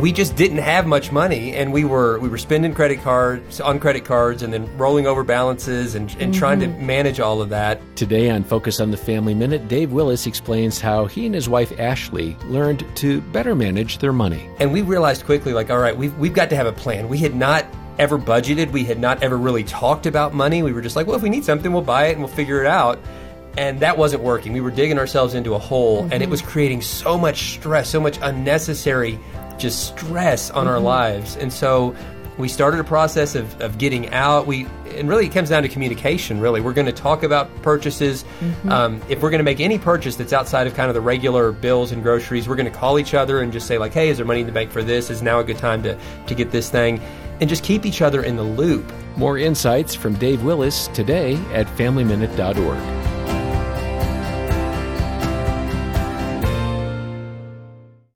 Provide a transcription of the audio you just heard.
we just didn't have much money, and we were we were spending credit cards on credit cards, and then rolling over balances, and, and mm-hmm. trying to mm-hmm. manage all of that. Today on Focus on the Family Minute, Dave Willis explains how he and his wife Ashley learned to better manage their money. And we realized quickly, like, all right, we've we've got to have a plan. We had not ever budgeted. We had not ever really talked about money. We were just like, well, if we need something, we'll buy it and we'll figure it out. And that wasn't working. We were digging ourselves into a hole, mm-hmm. and it mm-hmm. was creating so much stress, so much unnecessary just stress on mm-hmm. our lives. And so we started a process of, of getting out. We and really it comes down to communication. Really, we're going to talk about purchases. Mm-hmm. Um, if we're going to make any purchase that's outside of kind of the regular bills and groceries, we're going to call each other and just say like, "Hey, is there money in the bank for this? Is now a good time to to get this thing?" And just keep each other in the loop. More insights from Dave Willis today at FamilyMinute.org.